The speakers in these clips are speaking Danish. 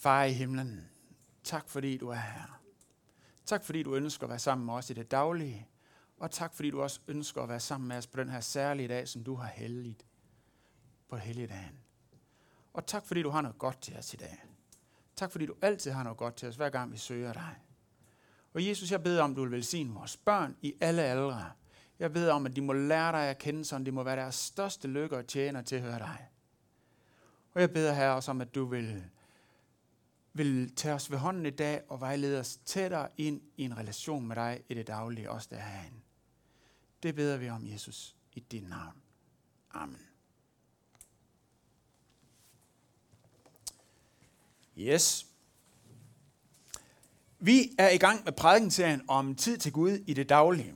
Far i himlen, tak fordi du er her. Tak fordi du ønsker at være sammen med os i det daglige. Og tak fordi du også ønsker at være sammen med os på den her særlige dag, som du har helligt på helligdagen. Og tak fordi du har noget godt til os i dag. Tak fordi du altid har noget godt til os, hver gang vi søger dig. Og Jesus, jeg beder om, du vil velsigne vores børn i alle aldre. Jeg beder om, at de må lære dig at kende, sådan det må være deres største lykke og tjener til at høre dig. Og jeg beder her også om, at du vil, vil tage os ved hånden i dag og vejlede os tættere ind i en relation med dig i det daglige, også der herinde. Det beder vi om, Jesus, i dit navn. Amen. Yes. Vi er i gang med prædikenserien om tid til Gud i det daglige.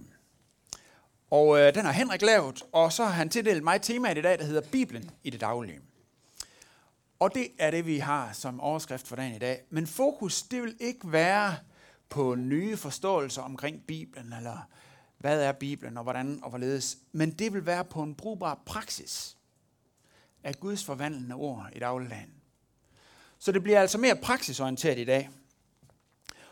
Og øh, den har Henrik lavet, og så har han tildelt mig temaet i dag, der hedder Bibelen i det daglige. Og det er det, vi har som overskrift for dagen i dag. Men fokus, det vil ikke være på nye forståelser omkring Bibelen, eller hvad er Bibelen, og hvordan og hvorledes. Men det vil være på en brugbar praksis af Guds forvandlende ord i dagligdagen. Så det bliver altså mere praksisorienteret i dag.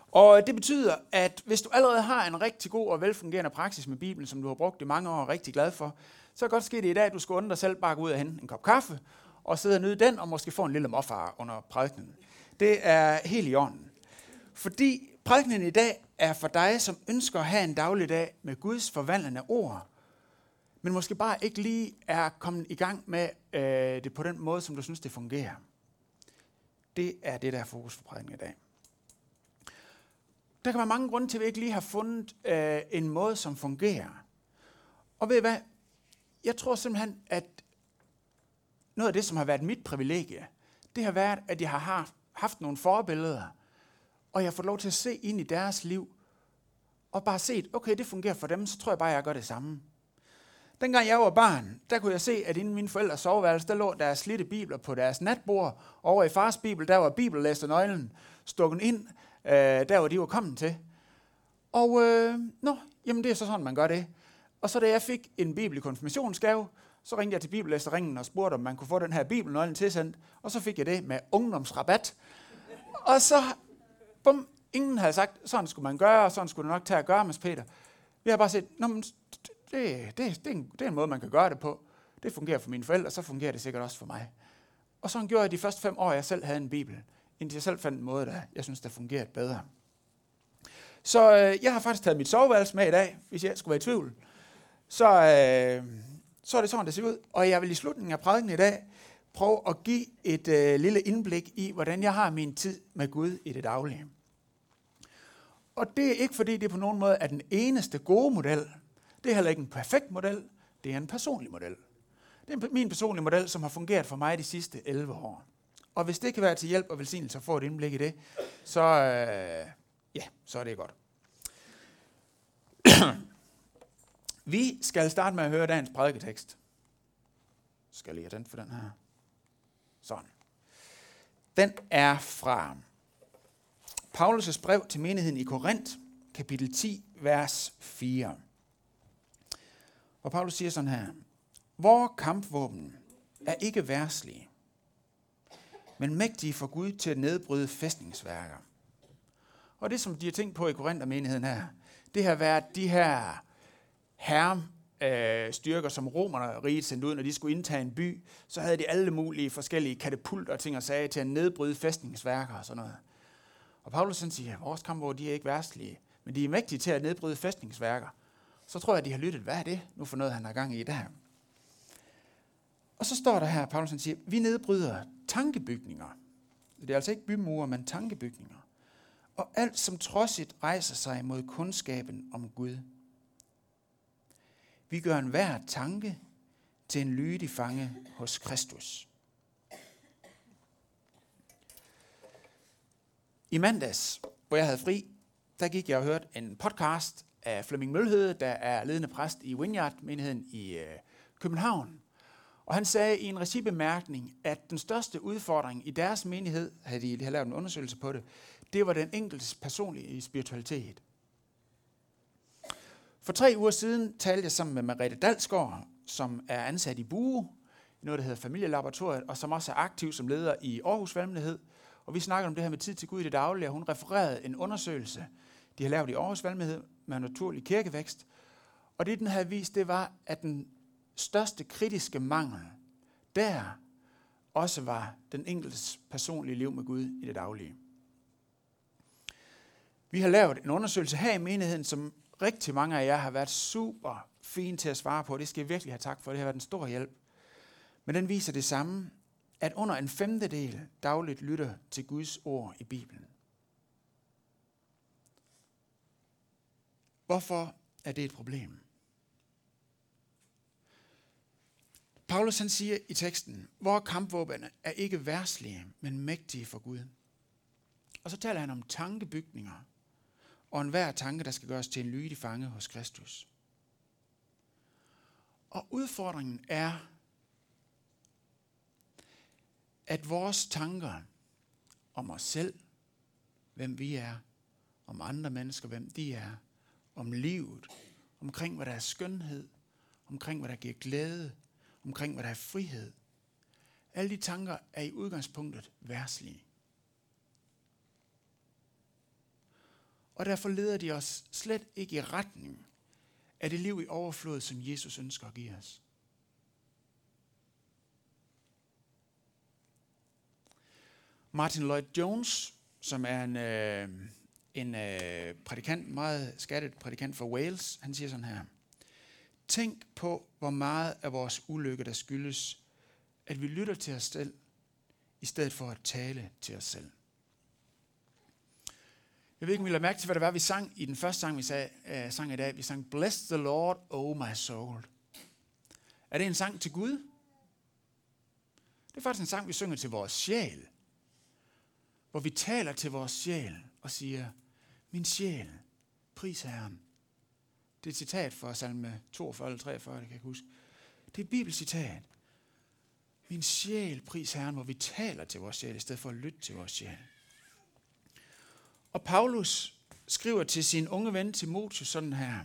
Og det betyder, at hvis du allerede har en rigtig god og velfungerende praksis med Bibelen, som du har brugt i mange år og er rigtig glad for, så kan godt ske det i dag, at du skal undre dig selv bare gå ud og hente en kop kaffe, og sidde og nyde den, og måske få en lille morfar under prædikenen. Det er helt i orden. Fordi prædikenen i dag er for dig, som ønsker at have en daglig dag med Guds forvandlende ord, men måske bare ikke lige er kommet i gang med øh, det på den måde, som du synes, det fungerer. Det er det, der er fokus for prædikenen i dag. Der kan være mange grunde til, at vi ikke lige har fundet øh, en måde, som fungerer. Og ved I hvad? Jeg tror simpelthen, at noget af det, som har været mit privilegie, det har været, at jeg har haft nogle forbilleder, og jeg har fået lov til at se ind i deres liv, og bare set, okay, det fungerer for dem, så tror jeg bare, jeg gør det samme. Dengang jeg var barn, der kunne jeg se, at inden mine forældres soveværelse, der lå deres slitte bibler på deres natbord. Over i fars bibel, der var bibellæst nøglen stukket ind, øh, der hvor de var kommet til. Og øh, nå, jamen det er så sådan, man gør det. Og så da jeg fik en bibel i konfirmationsgave, så ringte jeg til bibellæserringen og spurgte, om man kunne få den her bibelnøglen tilsendt. Og så fik jeg det med ungdomsrabat. Og så, bum, ingen havde sagt, sådan skulle man gøre, og sådan skulle det nok tage at gøre, med Peter. Vi har bare set, Nå, men det, det, det, er en, det er en måde, man kan gøre det på. Det fungerer for mine forældre, så fungerer det sikkert også for mig. Og sådan gjorde jeg de første fem år, jeg selv havde en bibel, indtil jeg selv fandt en måde, der jeg synes, der fungerede bedre. Så øh, jeg har faktisk taget mit soveværelse med i dag, hvis jeg skulle være i tvivl. Så, øh, så er det sådan, det ser ud. Og jeg vil i slutningen af prædiken i dag prøve at give et øh, lille indblik i, hvordan jeg har min tid med Gud i det daglige. Og det er ikke fordi, det på nogen måde er den eneste gode model. Det er heller ikke en perfekt model. Det er en personlig model. Det er min personlige model, som har fungeret for mig de sidste 11 år. Og hvis det kan være til hjælp og velsignelse at få et indblik i det, så, øh, ja, så er det godt. Vi skal starte med at høre dagens prædiketekst. Skal jeg lige have den for den her? Sådan. Den er fra Paulus' brev til menigheden i Korinth, kapitel 10, vers 4. Og Paulus siger sådan her. Vore kampvåben er ikke værslige, men mægtige for Gud til at nedbryde fæstningsværker. Og det, som de har tænkt på i Korinther-menigheden her, det har været de her herre øh, styrker, som romerne riget sendte ud, når de skulle indtage en by, så havde de alle mulige forskellige katapulter og ting og sager til at nedbryde fæstningsværker og sådan noget. Og Paulus han siger, at vores kampvåben de er ikke værstlige, men de er mægtige til at nedbryde fæstningsværker. Så tror jeg, at de har lyttet, hvad er det nu for noget, han har gang i der? Og så står der her, Paulus han siger, vi nedbryder tankebygninger. Det er altså ikke bymure, men tankebygninger. Og alt, som trodsigt rejser sig mod kundskaben om Gud. Vi gør en hver tanke til en lydig fange hos Kristus. I mandags, hvor jeg havde fri, der gik jeg og hørte en podcast af Flemming Mølhede, der er ledende præst i Vineyard-menigheden i øh, København. Og han sagde i en recibemærkning, at den største udfordring i deres menighed, havde de, lige havde lavet en undersøgelse på det, det var den enkeltes personlige spiritualitet. For tre uger siden talte jeg sammen med Marete Dalsgaard, som er ansat i Bue, i noget, der hedder Familielaboratoriet, og som også er aktiv som leder i Aarhus Valmenighed. Og vi snakkede om det her med tid til Gud i det daglige, og hun refererede en undersøgelse, de har lavet i Aarhus Valmenighed med naturlig kirkevækst. Og det, den havde vist, det var, at den største kritiske mangel der også var den enkeltes personlige liv med Gud i det daglige. Vi har lavet en undersøgelse her i menigheden, som rigtig mange af jer har været super fine til at svare på. Det skal jeg virkelig have tak for. Det har været en stor hjælp. Men den viser det samme, at under en femtedel dagligt lytter til Guds ord i Bibelen. Hvorfor er det et problem? Paulus han siger i teksten, hvor kampvåbene er ikke værslige, men mægtige for Gud. Og så taler han om tankebygninger, og enhver tanke, der skal gøres til en lydig fange hos Kristus. Og udfordringen er, at vores tanker om os selv, hvem vi er, om andre mennesker, hvem de er, om livet, omkring hvad der er skønhed, omkring hvad der giver glæde, omkring hvad der er frihed. Alle de tanker er i udgangspunktet værtslige. Og derfor leder de os slet ikke i retning af det liv i overflod, som Jesus ønsker at give os. Martin Lloyd Jones, som er en, øh, en øh, prædikant, meget skattet prædikant for Wales, han siger sådan her. Tænk på, hvor meget af vores ulykke, der skyldes, at vi lytter til os selv, i stedet for at tale til os selv. Jeg ved ikke, om I lader mærke til, hvad det var, vi sang i den første sang, vi sag, uh, øh, sang i dag. Vi sang, Bless the Lord, oh my soul. Er det en sang til Gud? Det er faktisk en sang, vi synger til vores sjæl. Hvor vi taler til vores sjæl og siger, min sjæl, pris Herren. Det er et citat fra salme 42 eller 43, det kan jeg ikke huske. Det er et bibelcitat. Min sjæl, pris Herren, hvor vi taler til vores sjæl, i stedet for at lytte til vores sjæl. Og Paulus skriver til sin unge ven Timotheus sådan her.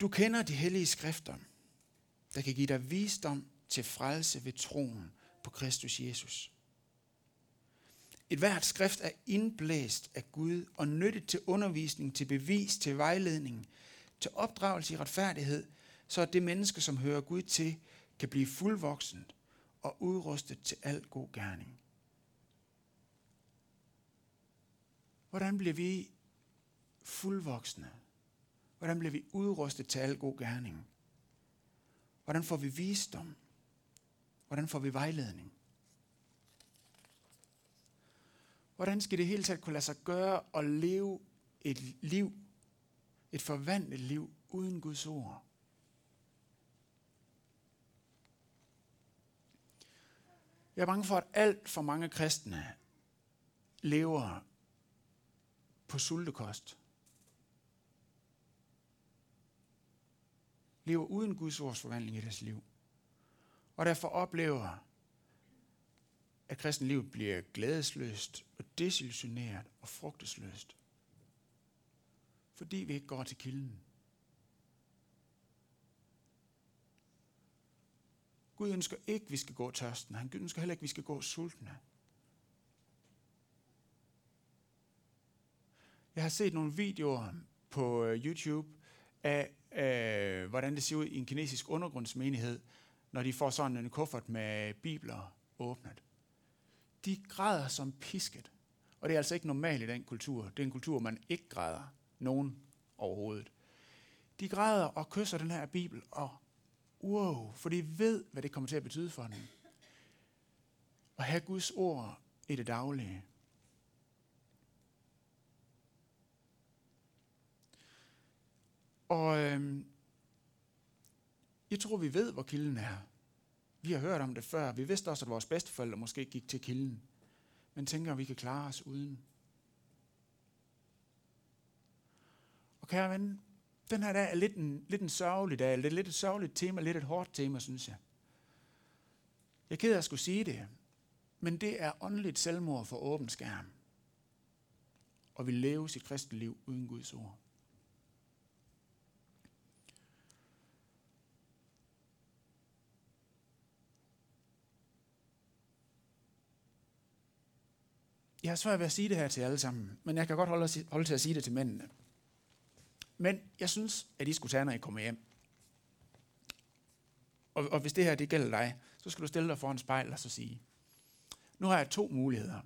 Du kender de hellige skrifter, der kan give dig visdom til frelse ved troen på Kristus Jesus. Et hvert skrift er indblæst af Gud og nyttigt til undervisning, til bevis, til vejledning, til opdragelse i retfærdighed, så at det menneske, som hører Gud til, kan blive fuldvoksen og udrustet til al god gerning. Hvordan bliver vi fuldvoksne? Hvordan bliver vi udrustet til al god gerning? Hvordan får vi visdom? Hvordan får vi vejledning? Hvordan skal det hele taget kunne lade sig gøre at leve et liv, et forvandlet liv, uden Guds ord? Jeg er bange for, at alt for mange kristne lever på sultekost. Lever uden Guds ords forvandling i deres liv. Og derfor oplever, at kristenlivet bliver glædesløst og desillusioneret og frugtesløst. Fordi vi ikke går til kilden. Gud ønsker ikke, at vi skal gå tørsten. Han ønsker heller ikke, at vi skal gå sultne. Jeg har set nogle videoer på øh, YouTube af, øh, hvordan det ser ud i en kinesisk undergrundsmenighed, når de får sådan en kuffert med bibler åbnet. De græder som pisket. Og det er altså ikke normalt i den kultur. Det er en kultur, man ikke græder. Nogen overhovedet. De græder og kysser den her bibel, og wow, for de ved, hvad det kommer til at betyde for dem. At have Guds ord i det daglige. Og øhm, jeg tror, vi ved, hvor kilden er. Vi har hørt om det før. Vi vidste også, at vores bedsteforældre måske gik til kilden. Men tænker, at vi kan klare os uden. Og kære ven, den her dag er lidt en, lidt en sørgelig dag. Det er lidt et sørgeligt tema, lidt et hårdt tema, synes jeg. Jeg er ked af at skulle sige det, men det er åndeligt selvmord for åben skærm. Og vi lever sit kristne liv uden Guds ord. Jeg har svært ved at sige det her til alle sammen, men jeg kan godt holde, holde til at sige det til mændene. Men jeg synes, at I skulle tage, når I kommer hjem. Og, og hvis det her det gælder dig, så skal du stille dig foran spejl og så sige, nu har jeg to muligheder.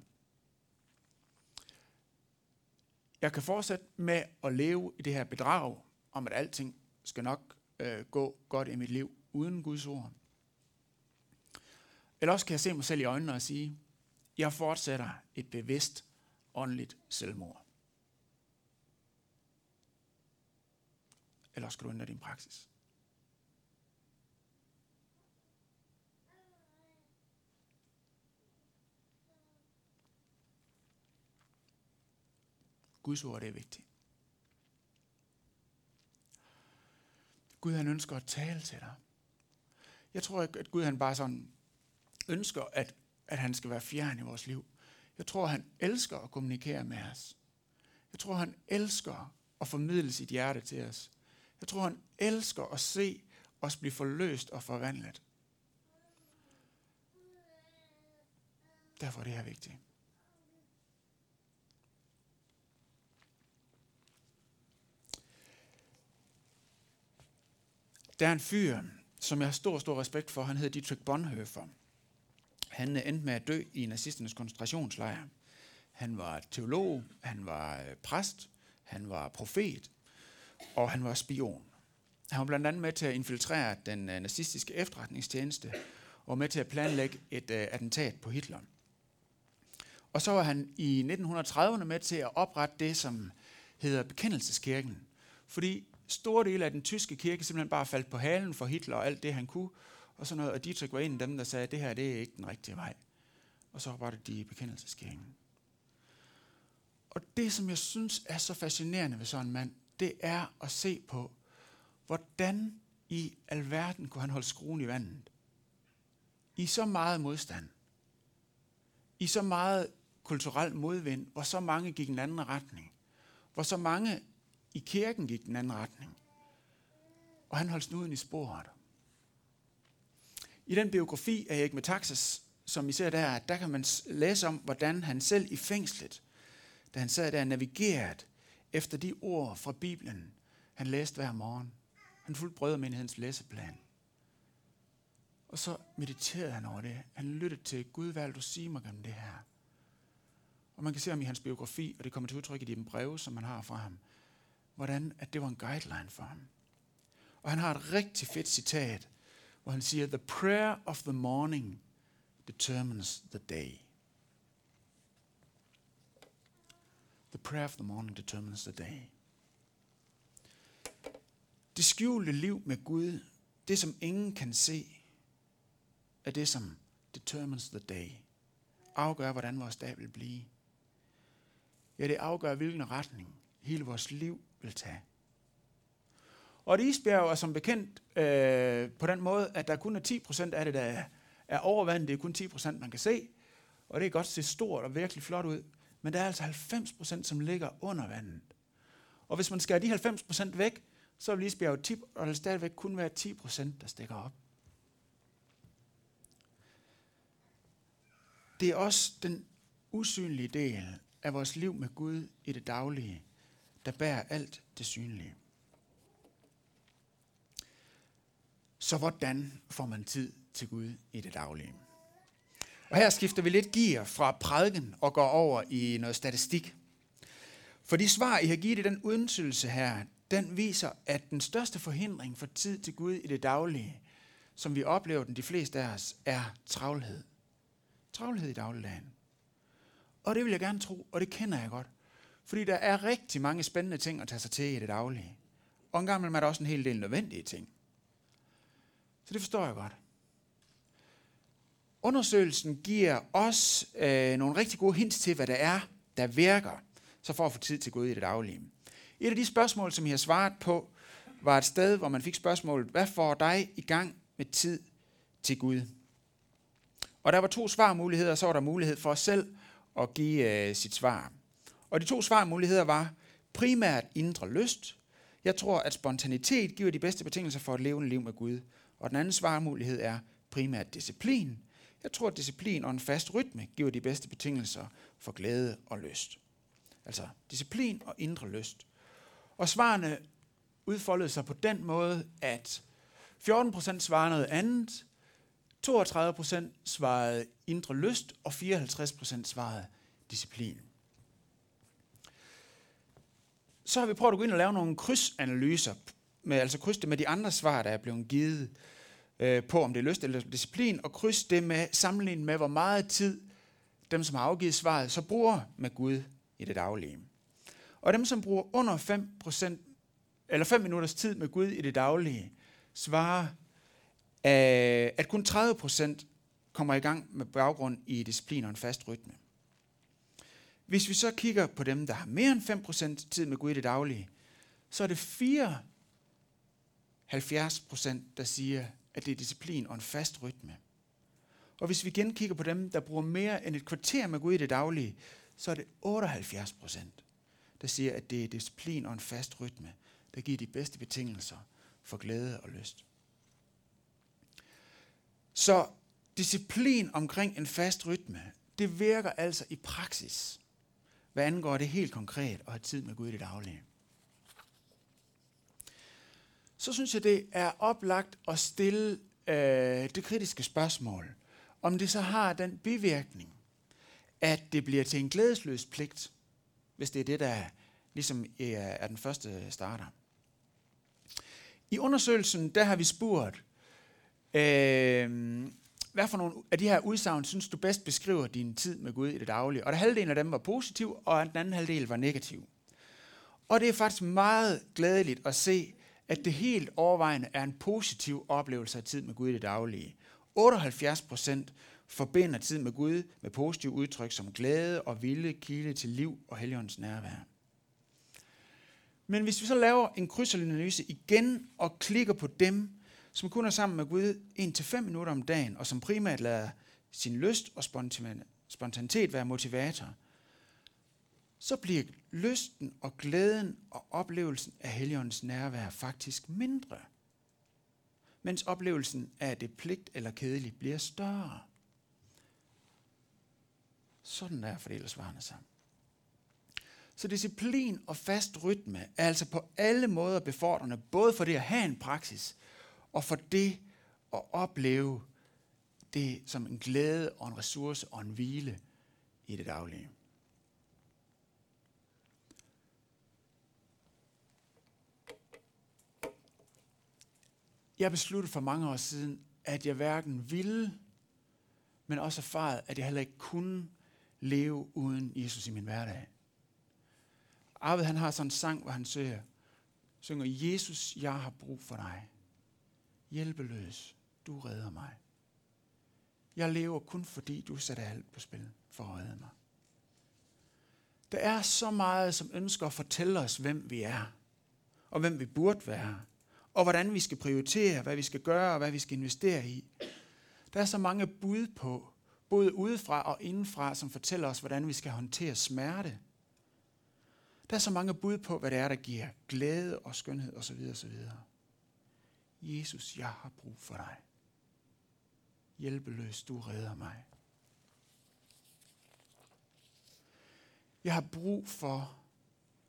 Jeg kan fortsætte med at leve i det her bedrag, om at alting skal nok øh, gå godt i mit liv uden Guds ord. Eller også kan jeg se mig selv i øjnene og sige, jeg fortsætter et bevidst åndeligt selvmord. Eller skal du ændre din praksis? Guds ord er vigtigt. Gud han ønsker at tale til dig. Jeg tror ikke, at Gud han bare sådan ønsker, at, at han skal være fjern i vores liv. Jeg tror, han elsker at kommunikere med os. Jeg tror, han elsker at formidle sit hjerte til os. Jeg tror, han elsker at se os blive forløst og forvandlet. Derfor er det her vigtigt. Der er en fyr, som jeg har stor, stor respekt for. Han hedder Dietrich Bonhoeffer. Han endte med at dø i nazisternes koncentrationslejr. Han var teolog, han var øh, præst, han var profet, og han var spion. Han var blandt andet med til at infiltrere den øh, nazistiske efterretningstjeneste og med til at planlægge et uh, attentat på Hitler. Og så var han i 1930'erne med til at oprette det, som hedder Bekendelseskirken. Fordi store dele af den tyske kirke simpelthen bare faldt på halen for Hitler og alt det, han kunne. Og sådan noget. Og Dietrich var en af dem, der sagde, at det her det er ikke den rigtige vej. Og så var det de Bekendelseskirken. Og det, som jeg synes er så fascinerende ved sådan en mand, det er at se på, hvordan i alverden kunne han holde skruen i vandet. I så meget modstand. I så meget kulturel modvind, hvor så mange gik en anden retning. Hvor så mange i kirken gik den anden retning. Og han holdt snuden i sporet. I den biografi af Erik Metaxas, som I ser der, der kan man læse om, hvordan han selv i fængslet, da han sad der navigeret efter de ord fra Bibelen, han læste hver morgen. Han fulgte brødremenighedens læseplan. Og så mediterede han over det. Han lyttede til, Gud, hvad vil du sige mig om det her? Og man kan se ham i hans biografi, og det kommer til udtryk i de breve, som man har fra ham, hvordan at det var en guideline for ham. Og han har et rigtig fedt citat, hvor han siger, The prayer of the morning determines the day. The prayer of the morning determines the day. Det skjulte liv med Gud, det som ingen kan se, er det, som determines the day. Afgør, hvordan vores dag vil blive. Ja, det afgør, hvilken retning hele vores liv vil tage. Og et isbjerg er som bekendt øh, på den måde, at der kun er 10% af det, der er over vand. Det er kun 10%, man kan se. Og det er godt se stort og virkelig flot ud. Men der er altså 90%, som ligger under vandet. Og hvis man skærer de 90% væk, så vil isbjerget tip, og der vil stadigvæk kun være 10%, der stikker op. Det er også den usynlige del af vores liv med Gud i det daglige, der bærer alt det synlige. Så hvordan får man tid til Gud i det daglige? Og her skifter vi lidt gear fra prædiken og går over i noget statistik. For de svar, I har givet i den undersøgelse her, den viser, at den største forhindring for tid til Gud i det daglige, som vi oplever den de fleste af os, er travlhed. Travlhed i dagligdagen. Og det vil jeg gerne tro, og det kender jeg godt. Fordi der er rigtig mange spændende ting at tage sig til i det daglige. Og en gang er der også en hel del nødvendige ting. Så det forstår jeg godt. Undersøgelsen giver os øh, nogle rigtig gode hints til, hvad der er, der virker, så for at få tid til Gud i det daglige. Et af de spørgsmål, som I har svaret på, var et sted, hvor man fik spørgsmålet, hvad får dig i gang med tid til Gud? Og der var to svarmuligheder, og så var der mulighed for os selv at give øh, sit svar. Og de to svarmuligheder var primært indre lyst. Jeg tror, at spontanitet giver de bedste betingelser for at leve et liv med Gud. Og den anden svarmulighed er primært disciplin. Jeg tror, at disciplin og en fast rytme giver de bedste betingelser for glæde og lyst. Altså disciplin og indre lyst. Og svarene udfoldede sig på den måde, at 14 procent svarede noget andet, 32 procent svarede indre lyst, og 54 procent svarede disciplin. Så har vi prøvet at gå ind og lave nogle krydsanalyser, med, altså kryds det med de andre svar, der er blevet givet øh, på, om det er lyst eller disciplin, og kryds det med sammenlignet med, hvor meget tid dem, som har afgivet svaret, så bruger med Gud i det daglige. Og dem, som bruger under 5%, eller 5 minutters tid med Gud i det daglige, svarer, øh, at kun 30% kommer i gang med baggrund i disciplin og en fast rytme. Hvis vi så kigger på dem, der har mere end 5% tid med Gud i det daglige, så er det 70 procent, der siger, at det er disciplin og en fast rytme. Og hvis vi igen kigger på dem, der bruger mere end et kvarter med Gud i det daglige, så er det 78 procent, der siger, at det er disciplin og en fast rytme, der giver de bedste betingelser for glæde og lyst. Så disciplin omkring en fast rytme, det virker altså i praksis, hvad angår det helt konkret at have tid med Gud i det daglige. Så synes jeg, det er oplagt at stille øh, det kritiske spørgsmål, om det så har den bivirkning, at det bliver til en glædesløs pligt, hvis det er det, der ligesom er den første starter. I undersøgelsen, der har vi spurgt, øh, hvad for nogle af de her udsagn synes du bedst beskriver din tid med Gud i det daglige? Og der halvdelen af dem var positiv, og den anden halvdel var negativ. Og det er faktisk meget glædeligt at se, at det helt overvejende er en positiv oplevelse af tid med Gud i det daglige. 78 procent forbinder tid med Gud med positive udtryk som glæde og vilde kilde til liv og helligåndens nærvær. Men hvis vi så laver en krydsanalyse igen og klikker på dem, som kun er sammen med Gud 1-5 minutter om dagen, og som primært lader sin lyst og spontanitet være motivator, så bliver lysten og glæden og oplevelsen af Helligåndens nærvær faktisk mindre. Mens oplevelsen af det pligt eller kedeligt bliver større. Sådan er fordelersvarene sammen. Så disciplin og fast rytme er altså på alle måder befordrende, både for det at have en praksis, og for det at opleve det som en glæde og en ressource og en hvile i det daglige. Jeg besluttede for mange år siden, at jeg hverken ville, men også erfaret, at jeg heller ikke kunne leve uden Jesus i min hverdag. Arvid han har sådan en sang, hvor han synger, synger, Jesus, jeg har brug for dig. Hjælpeløs, du redder mig. Jeg lever kun fordi du satte alt på spil for at redde mig. Der er så meget, som ønsker at fortælle os, hvem vi er, og hvem vi burde være, og hvordan vi skal prioritere, hvad vi skal gøre og hvad vi skal investere i. Der er så mange bud på, både udefra og indenfra, som fortæller os, hvordan vi skal håndtere smerte. Der er så mange bud på, hvad det er, der giver glæde og skønhed osv. osv. Jesus, jeg har brug for dig. Hjælpeløs, du redder mig. Jeg har brug for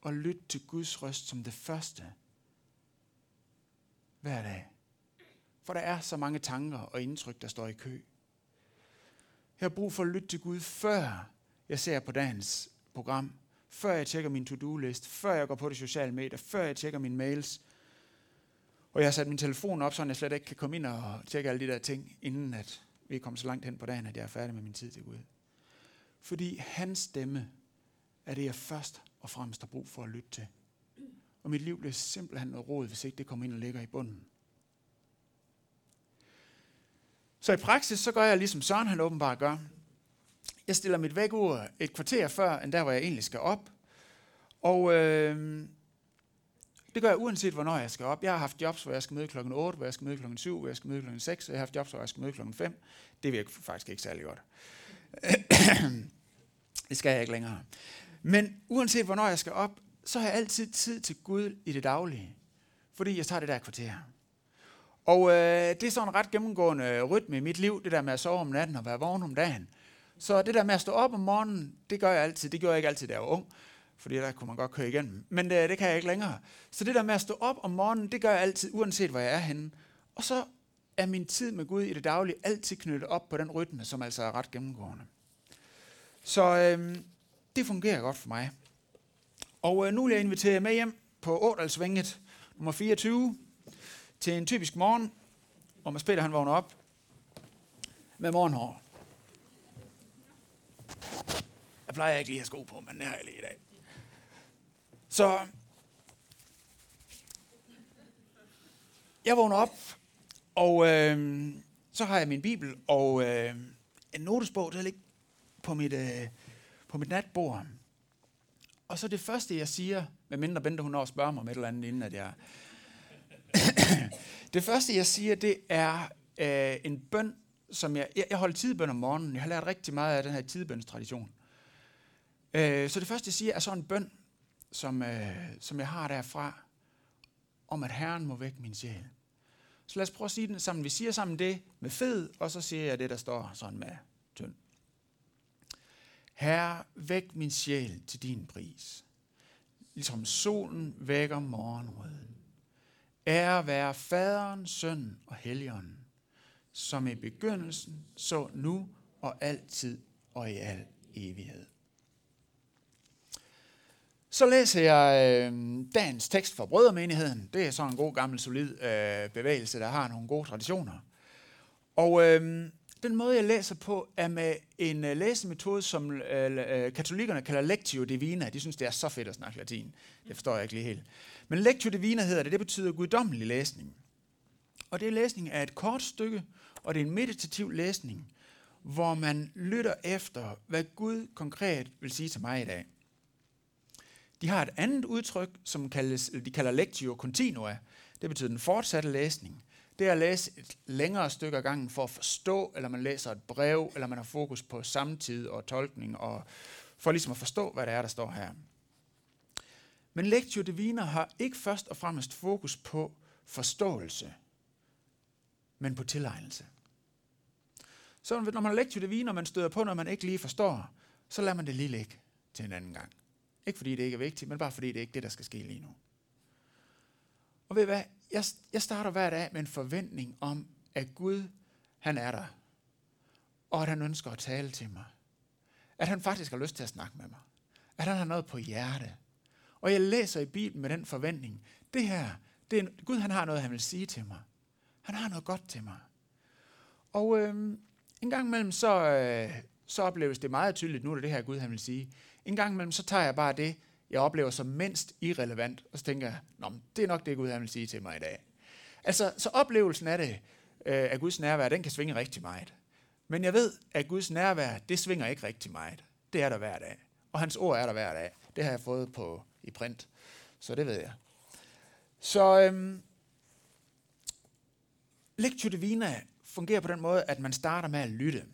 at lytte til Guds røst som det første, hver dag. For der er så mange tanker og indtryk, der står i kø. Jeg har brug for at lytte til Gud, før jeg ser på dagens program, før jeg tjekker min to-do-list, før jeg går på de sociale medier, før jeg tjekker mine mails. Og jeg har sat min telefon op, så jeg slet ikke kan komme ind og tjekke alle de der ting, inden at vi kommer så langt hen på dagen, at jeg er færdig med min tid til Gud. Fordi hans stemme er det, jeg først og fremmest har brug for at lytte til. Og mit liv bliver simpelthen noget råd, hvis ikke det kommer ind og ligger i bunden. Så i praksis, så gør jeg ligesom Søren han åbenbart gør. Jeg stiller mit vækkeur et kvarter før, end der, hvor jeg egentlig skal op. Og øh, det gør jeg uanset, hvornår jeg skal op. Jeg har haft jobs, hvor jeg skal møde klokken 8, hvor jeg skal møde klokken 7, hvor jeg skal møde klokken 6, og jeg har haft jobs, hvor jeg skal møde klokken 5. Det virker faktisk ikke særlig godt. det skal jeg ikke længere. Men uanset, hvornår jeg skal op, så har jeg altid tid til Gud i det daglige, fordi jeg tager det der kvarter. Og øh, det er sådan en ret gennemgående øh, rytme i mit liv, det der med at sove om natten og være vågen om dagen. Så det der med at stå op om morgenen, det gør jeg altid. Det gjorde jeg ikke altid, da jeg var ung, fordi der kunne man godt køre igennem. Men det, det kan jeg ikke længere. Så det der med at stå op om morgenen, det gør jeg altid, uanset hvor jeg er henne. Og så er min tid med Gud i det daglige altid knyttet op på den rytme, som altså er ret gennemgående. Så øh, det fungerer godt for mig. Og øh, nu vil jeg invitere jer med hjem på Ådalsvænget nummer 24 til en typisk morgen, hvor man spiller han vågner op med morgenhår. Jeg plejer ikke lige at have sko på, men det har jeg lige i dag. Så jeg vågner op, og øh, så har jeg min bibel og øh, en notesbog, der ligger på mit, øh, på mit natbord. Og så det første, jeg siger, medmindre Bente hun også spørger mig om et eller andet, inden at jeg... det første, jeg siger, det er øh, en bøn, som jeg... Jeg, jeg holder tidbøn om morgenen. Jeg har lært rigtig meget af den her tidbønstradition. Øh, så det første, jeg siger, er så en bøn, som, øh, som jeg har derfra, om at Herren må vække min sjæl. Så lad os prøve at sige den sammen. Vi siger sammen det med fed, og så siger jeg det, der står sådan med tynd. Herre, væk min sjæl til din pris. Ligesom solen vækker morgenrøden. Ære være faderen, søn og helligånden, som i begyndelsen, så nu og altid og i al evighed. Så læser jeg øh, dagens tekst fra Brødermenigheden. Det er så en god gammel solid øh, bevægelse, der har nogle gode traditioner. Og øh, den måde, jeg læser på, er med en uh, læsemetode, som uh, uh, katolikkerne kalder Lectio Divina. De synes, det er så fedt at snakke latin. Det forstår jeg ikke lige helt. Men Lectio Divina hedder det. Det betyder guddommelig læsning. Og det er læsning af et kort stykke, og det er en meditativ læsning, hvor man lytter efter, hvad Gud konkret vil sige til mig i dag. De har et andet udtryk, som kaldes, de kalder Lectio Continua. Det betyder den fortsatte læsning det er at læse et længere stykke af gangen for at forstå, eller man læser et brev, eller man har fokus på samtid og tolkning, og for ligesom at forstå, hvad det er, der står her. Men Lectio Divina har ikke først og fremmest fokus på forståelse, men på tilegnelse. Så når man har Lectio Divina, og man støder på, når man ikke lige forstår, så lader man det lige ligge til en anden gang. Ikke fordi det ikke er vigtigt, men bare fordi det er det, der skal ske lige nu. Og ved hvad? Jeg, jeg starter hver dag med en forventning om, at Gud, han er der. Og at han ønsker at tale til mig. At han faktisk har lyst til at snakke med mig. At han har noget på hjerte. Og jeg læser i Bibelen med den forventning. Det her, det er, Gud han har noget, han vil sige til mig. Han har noget godt til mig. Og øh, en gang imellem, så, øh, så opleves det meget tydeligt, nu er det det her Gud, han vil sige. En gang imellem, så tager jeg bare det, jeg oplever som mindst irrelevant, og så tænker jeg, Nå, det er nok det, Gud han vil sige til mig i dag. Altså, så oplevelsen af det, øh, af Guds nærvær, den kan svinge rigtig meget. Men jeg ved, at Guds nærvær, det svinger ikke rigtig meget. Det er der hver dag. Og hans ord er der hver dag. Det har jeg fået på i print. Så det ved jeg. Så øhm, Lectio Divina fungerer på den måde, at man starter med at lytte.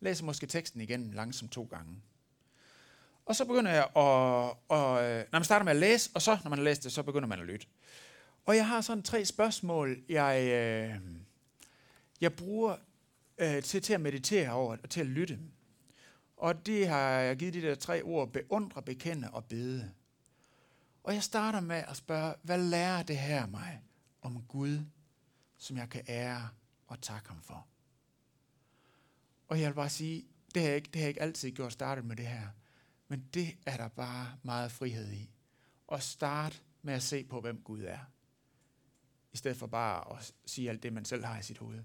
Læser måske teksten igen langsomt to gange. Og så begynder jeg at, og, øh, når man starter med at læse, og så, når man har læst det, så begynder man at lytte. Og jeg har sådan tre spørgsmål, jeg, øh, jeg bruger øh, til, til at meditere over og til at lytte. Og det har jeg givet de der tre ord, beundre, bekende og bede. Og jeg starter med at spørge, hvad lærer det her mig om Gud, som jeg kan ære og takke ham for? Og jeg vil bare sige, det har jeg ikke, det har jeg ikke altid gjort startet med det her. Men det er der bare meget frihed i. Og start med at se på, hvem Gud er. I stedet for bare at sige alt det, man selv har i sit hoved.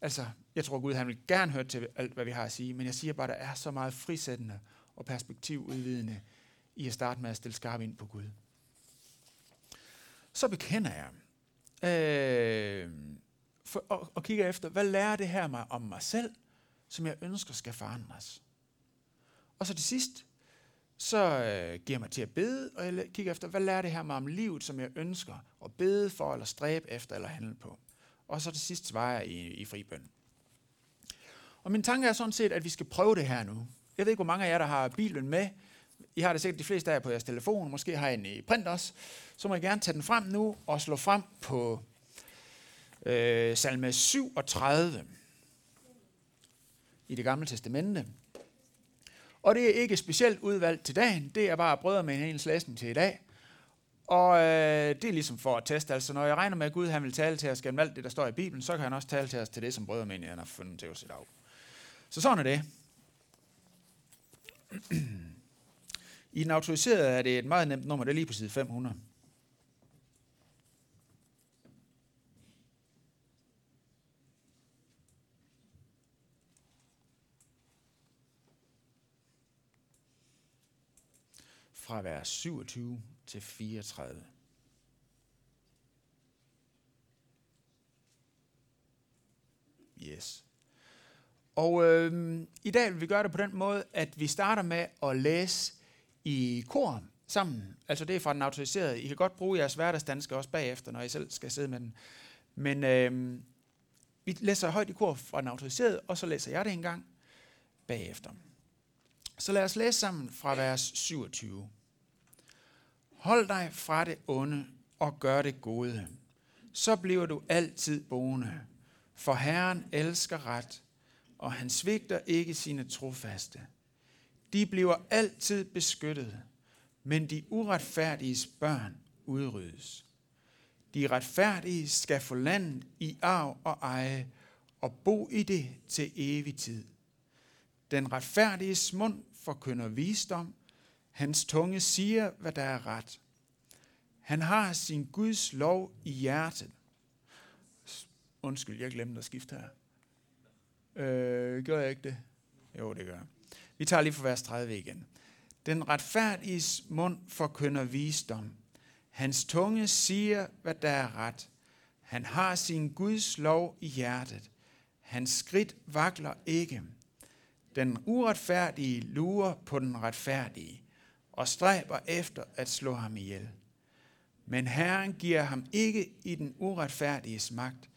Altså, jeg tror Gud, han vil gerne høre til alt, hvad vi har at sige, men jeg siger bare, at der er så meget frisættende og perspektivudvidende i at starte med at stille skarp ind på Gud. Så bekender jeg øh, for, og, og kigger efter, hvad lærer det her mig om mig selv, som jeg ønsker skal forandres. Og så til sidst, så øh, giver jeg mig til at bede, og jeg kigger efter, hvad lærer det her mig om livet, som jeg ønsker at bede for, eller stræbe efter, eller handle på. Og så til sidst svarer jeg i, i fribøn. Og min tanke er sådan set, at vi skal prøve det her nu. Jeg ved ikke, hvor mange af jer, der har bilen med. I har det sikkert de fleste af jer på jeres telefon, måske har I en i print også. Så må I gerne tage den frem nu og slå frem på øh, salme 37 i det gamle testamente. Og det er ikke specielt udvalgt til dagen, det er bare brødre med en læsning til i dag. Og øh, det er ligesom for at teste, altså når jeg regner med, at Gud han vil tale til os gennem alt det, der står i Bibelen, så kan han også tale til os til det, som brødre med har fundet til os i dag. Så sådan er det. I den autoriserede er det et meget nemt nummer, det er lige på side 500. fra vers 27 til 34. Yes. Og øh, i dag vil vi gøre det på den måde, at vi starter med at læse i kor sammen. Altså det er fra den autoriserede. I kan godt bruge jeres hverdagsdanske også bagefter, når I selv skal sidde med den. Men øh, vi læser højt i kor fra den autoriserede, og så læser jeg det en gang bagefter. Så lad os læse sammen fra vers 27. Hold dig fra det onde og gør det gode. Så bliver du altid boende. For Herren elsker ret, og han svigter ikke sine trofaste. De bliver altid beskyttet, men de uretfærdiges børn udryddes. De retfærdige skal få landet i arv og eje, og bo i det til evig tid. Den retfærdiges mund forkynder visdom, hans tunge siger, hvad der er ret. Han har sin Guds lov i hjertet. Undskyld, jeg glemte at skifte her. Øh, gør jeg ikke det? Jo, det gør jeg. Vi tager lige for vers 30 igen. Den retfærdiges mund forkynder visdom. Hans tunge siger, hvad der er ret. Han har sin Guds lov i hjertet. Hans skridt vakler ikke. Den uretfærdige lurer på den retfærdige og stræber efter at slå ham ihjel. Men Herren giver ham ikke i den uretfærdiges magt.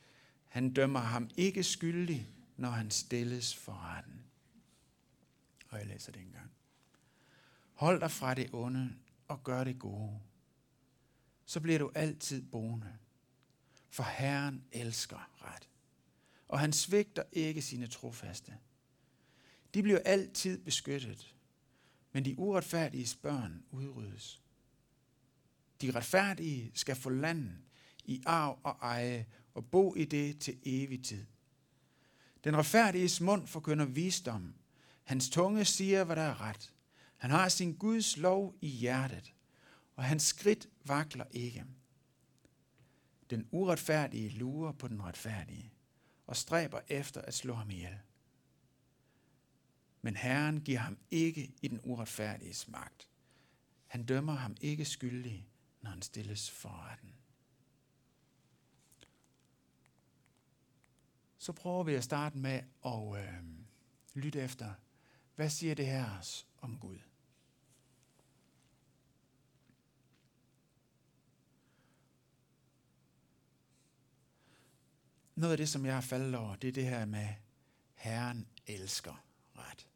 Han dømmer ham ikke skyldig, når han stilles for retten. Og jeg læser det en gang. Hold dig fra det onde og gør det gode. Så bliver du altid boende. For Herren elsker ret. Og han svigter ikke sine trofaste. De bliver altid beskyttet, men de uretfærdige børn udryddes. De retfærdige skal få landet i arv og eje og bo i det til evig tid. Den retfærdiges mund forkynder visdom. Hans tunge siger, hvad der er ret. Han har sin Guds lov i hjertet, og hans skridt vakler ikke. Den uretfærdige lurer på den retfærdige og stræber efter at slå ham ihjel. Men Herren giver ham ikke i den uretfærdiges magt. Han dømmer ham ikke skyldig, når han stilles for retten. Så prøver vi at starte med at øh, lytte efter, hvad siger det her om Gud? Noget af det, som jeg har faldet over, det er det her med, Herren elsker ret.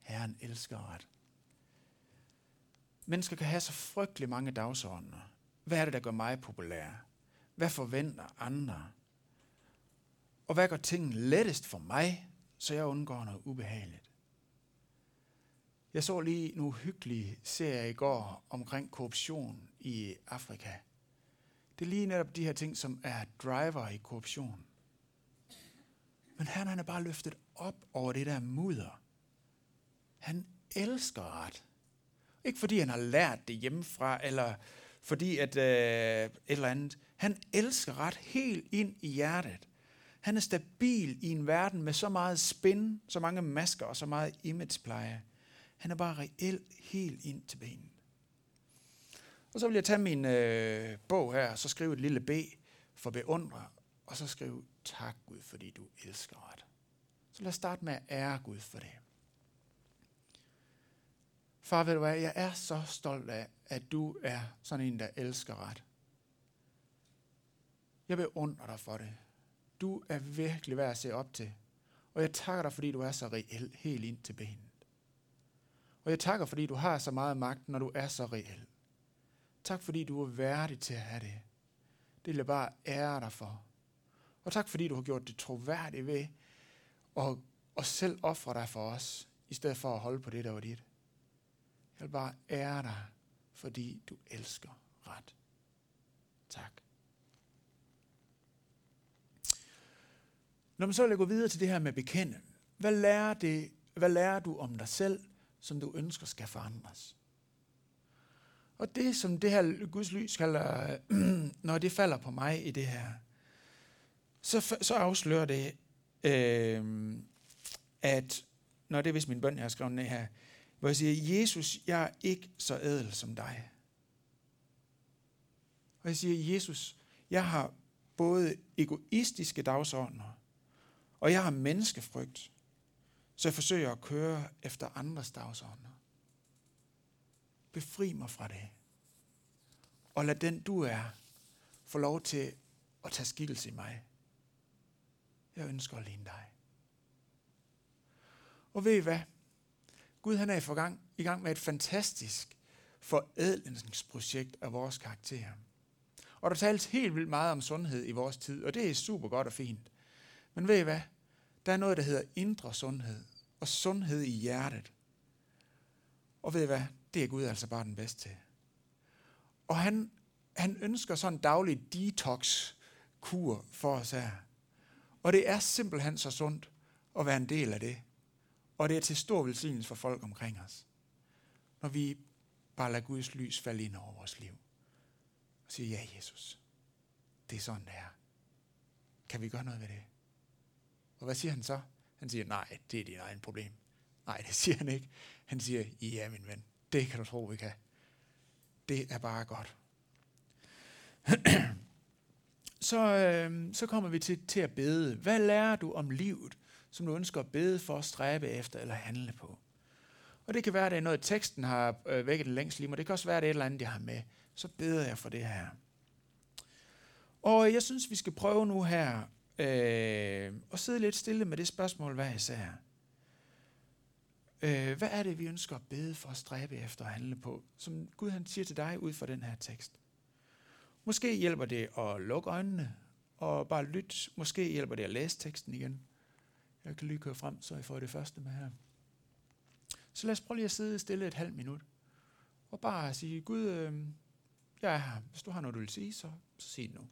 Herren elsker ret. Mennesker kan have så frygtelig mange dagsordner. Hvad er det, der gør mig populær? Hvad forventer andre? Og hvad gør tingene lettest for mig, så jeg undgår noget ubehageligt? Jeg så lige en uhyggelig serie i går omkring korruption i Afrika. Det er lige netop de her ting, som er driver i korruption. Men han, han er bare løftet op over det der mudder. Han elsker ret. Ikke fordi han har lært det hjemmefra, eller fordi at øh, et eller andet. Han elsker ret helt ind i hjertet. Han er stabil i en verden med så meget spin, så mange masker og så meget imagepleje. Han er bare reelt helt ind til benen. Og så vil jeg tage min øh, bog her, og så skrive et lille B for beundre, og så skrive tak Gud, fordi du elsker os. Så lad os starte med at ære Gud for det. Far, ved du hvad, jeg er så stolt af, at du er sådan en, der elsker ret. Jeg beundrer dig for det. Du er virkelig værd at se op til. Og jeg takker dig, fordi du er så reel, helt ind til benet. Og jeg takker, fordi du har så meget magt, når du er så reel. Tak, fordi du er værdig til at have det. Det vil jeg bare ære dig for. Og tak fordi du har gjort det troværdigt ved at, at selv ofre dig for os, i stedet for at holde på det, der var dit. Jeg vil bare ære dig, fordi du elsker ret. Tak. Når man så vil gå videre til det her med bekende, hvad lærer, det, hvad lærer du om dig selv, som du ønsker skal forandres? Og det, som det her Guds lys kalder, når det falder på mig i det her, så, så afslører det, øh, at når det er vist min bøn, jeg har skrevet ned her, hvor jeg siger, Jesus, jeg er ikke så ædel som dig. Og jeg siger, Jesus, jeg har både egoistiske dagsordner, og jeg har menneskefrygt, så jeg forsøger at køre efter andres dagsordner. Befri mig fra det. Og lad den, du er, få lov til at tage skikkelse i mig. Jeg ønsker at ligne dig. Og ved I hvad? Gud han er i, forgang, i gang med et fantastisk forædlingsprojekt af vores karakter. Og der tales helt vildt meget om sundhed i vores tid, og det er super godt og fint. Men ved I hvad? Der er noget, der hedder indre sundhed, og sundhed i hjertet. Og ved I hvad? Det er Gud altså bare den bedste til. Og han, han ønsker sådan en daglig detox-kur for os her. Og det er simpelthen så sundt at være en del af det. Og det er til stor velsignelse for folk omkring os. Når vi bare lader Guds lys falde ind over vores liv. Og siger, ja Jesus, det er sådan det er. Kan vi gøre noget ved det? Og hvad siger han så? Han siger, nej, det er dit egen problem. Nej, det siger han ikke. Han siger, ja min ven, det kan du tro, vi kan. Det er bare godt. så, øh, så kommer vi til, til at bede. Hvad lærer du om livet, som du ønsker at bede for, stræbe efter eller handle på? Og det kan være, at det er noget, teksten har øh, vækket en længst lige, men det kan også være, at det er et eller andet, jeg har med. Så beder jeg for det her. Og jeg synes, vi skal prøve nu her øh, og sidde lidt stille med det spørgsmål hvad jeg sagde. Øh, hvad er det, vi ønsker at bede for at stræbe efter og handle på, som Gud han siger til dig ud fra den her tekst? Måske hjælper det at lukke øjnene og bare lytte. Måske hjælper det at læse teksten igen. Jeg kan lige køre frem, så jeg får det første med her. Så lad os prøve lige at sidde stille et halvt minut. Og bare sige, Gud, øh, jeg er her. Hvis du har noget, du vil sige, så, så sig det nu.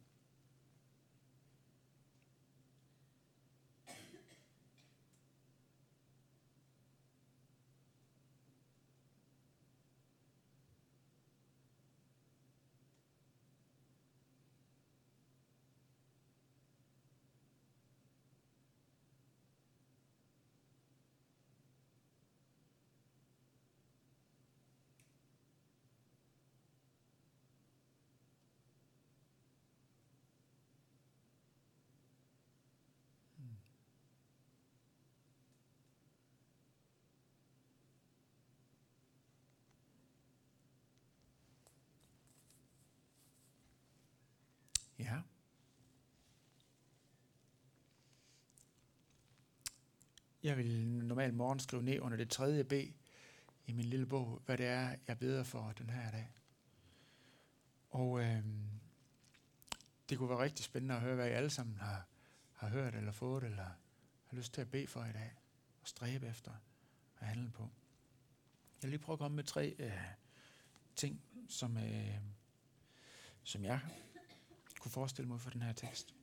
Ja. Jeg vil normalt morgen skrive ned under det tredje B i min lille bog, hvad det er, jeg beder for den her dag. Og øh, det kunne være rigtig spændende at høre, hvad I alle sammen har, har hørt eller fået, eller har lyst til at bede for i dag, og stræbe efter at handle på. Jeg vil lige prøve at komme med tre øh, ting, som, øh, som jeg kunne forestille mig for den her tekst.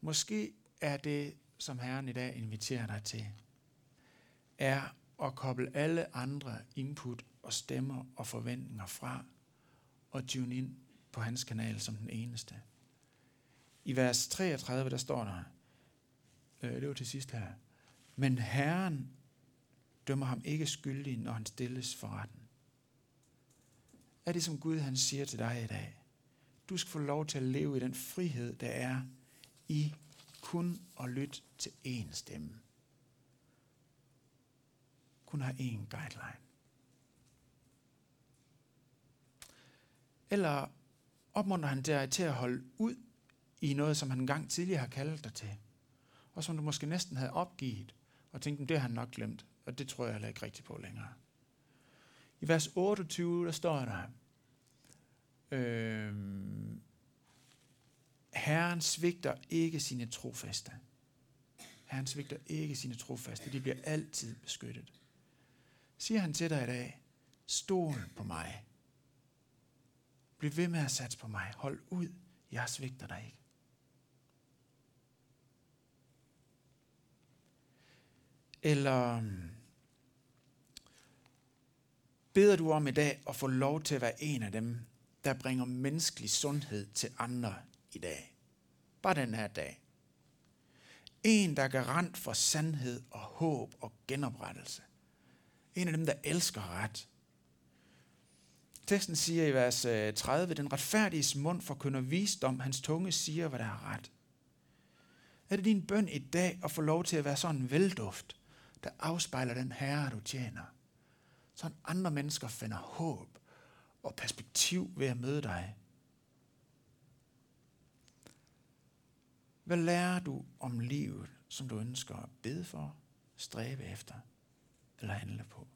Måske er det, som Herren i dag inviterer dig til, er at koble alle andre input og stemmer og forventninger fra og tune ind på hans kanal som den eneste. I vers 33, der står der, øh, det var til sidst her, men Herren dømmer ham ikke skyldig, når han stilles for retten. Er det, som Gud han siger til dig i dag? Du skal få lov til at leve i den frihed, der er i kun at lytte til én stemme. Kun have én guideline. Eller opmuntrer han dig til at holde ud i noget, som han engang tidligere har kaldt dig til, og som du måske næsten havde opgivet, og tænkte, det har han nok glemt, og det tror jeg heller ikke rigtigt på længere. I vers 28, der står der, øh, Herren svigter ikke sine trofaste. Herren svigter ikke sine trofaste. De bliver altid beskyttet. Siger han til dig i dag, stol på mig. Bliv ved med at satse på mig. Hold ud. Jeg svigter dig ikke. Eller um, beder du om i dag at få lov til at være en af dem, der bringer menneskelig sundhed til andre i dag. Bare den her dag. En, der er garant for sandhed og håb og genoprettelse. En af dem, der elsker ret. Teksten siger i vers øh, 30, den retfærdiges mund forkynder visdom, hans tunge siger, hvad der er ret. Er det din bøn i dag at få lov til at være sådan en velduft, der afspejler den herre, du tjener? Så andre mennesker finder håb og perspektiv ved at møde dig. Hvad lærer du om livet, som du ønsker at bede for, stræbe efter eller handle på?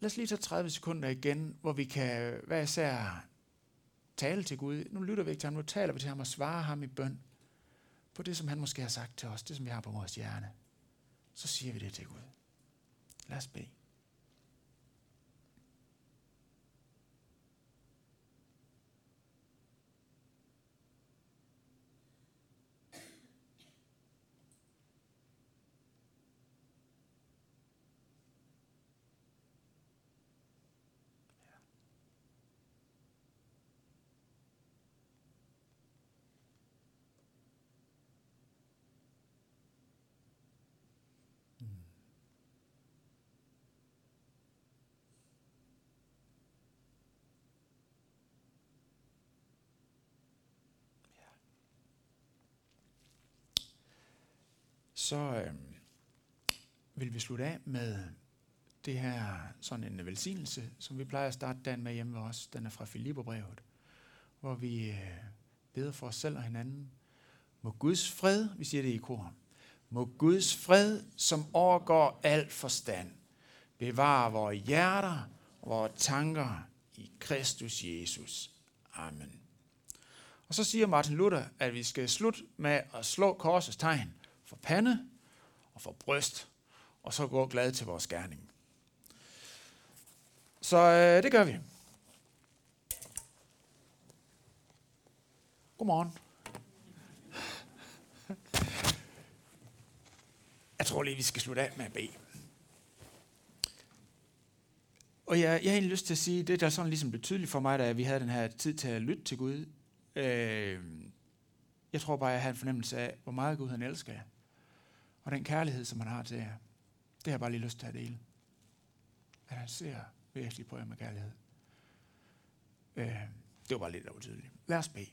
Lad os lige tage 30 sekunder igen, hvor vi kan hver især tale til Gud. Nu lytter vi ikke til ham, nu taler vi til ham og svarer ham i bøn på det, som han måske har sagt til os, det som vi har på vores hjerne. Så siger vi det til Gud. Lad os bede. Så øh, vil vi slutte af med det her sådan en velsignelse, som vi plejer at starte dagen med hjemme ved os. Den er fra Filipperbrevet, hvor vi øh, beder for os selv og hinanden. Må Guds fred, vi siger det i kor, må Guds fred, som overgår al forstand, bevare vores hjerter og vores tanker i Kristus Jesus. Amen. Og så siger Martin Luther, at vi skal slutte med at slå korsets tegn for pande og for bryst, og så gå glad til vores gerning. Så øh, det gør vi. Godmorgen. Jeg tror lige, vi skal slutte af med at bede. Og jeg, jeg har egentlig lyst til at sige, det der sådan ligesom blev tydeligt for mig, da vi havde den her tid til at lytte til Gud. Øh, jeg tror bare, jeg har en fornemmelse af, hvor meget Gud han elsker jer. Og den kærlighed, som han har til jer, det har jeg bare lige lyst til at dele. At han ser virkelig på jer med kærlighed. Øh, det var bare lidt, der. Lad os bede.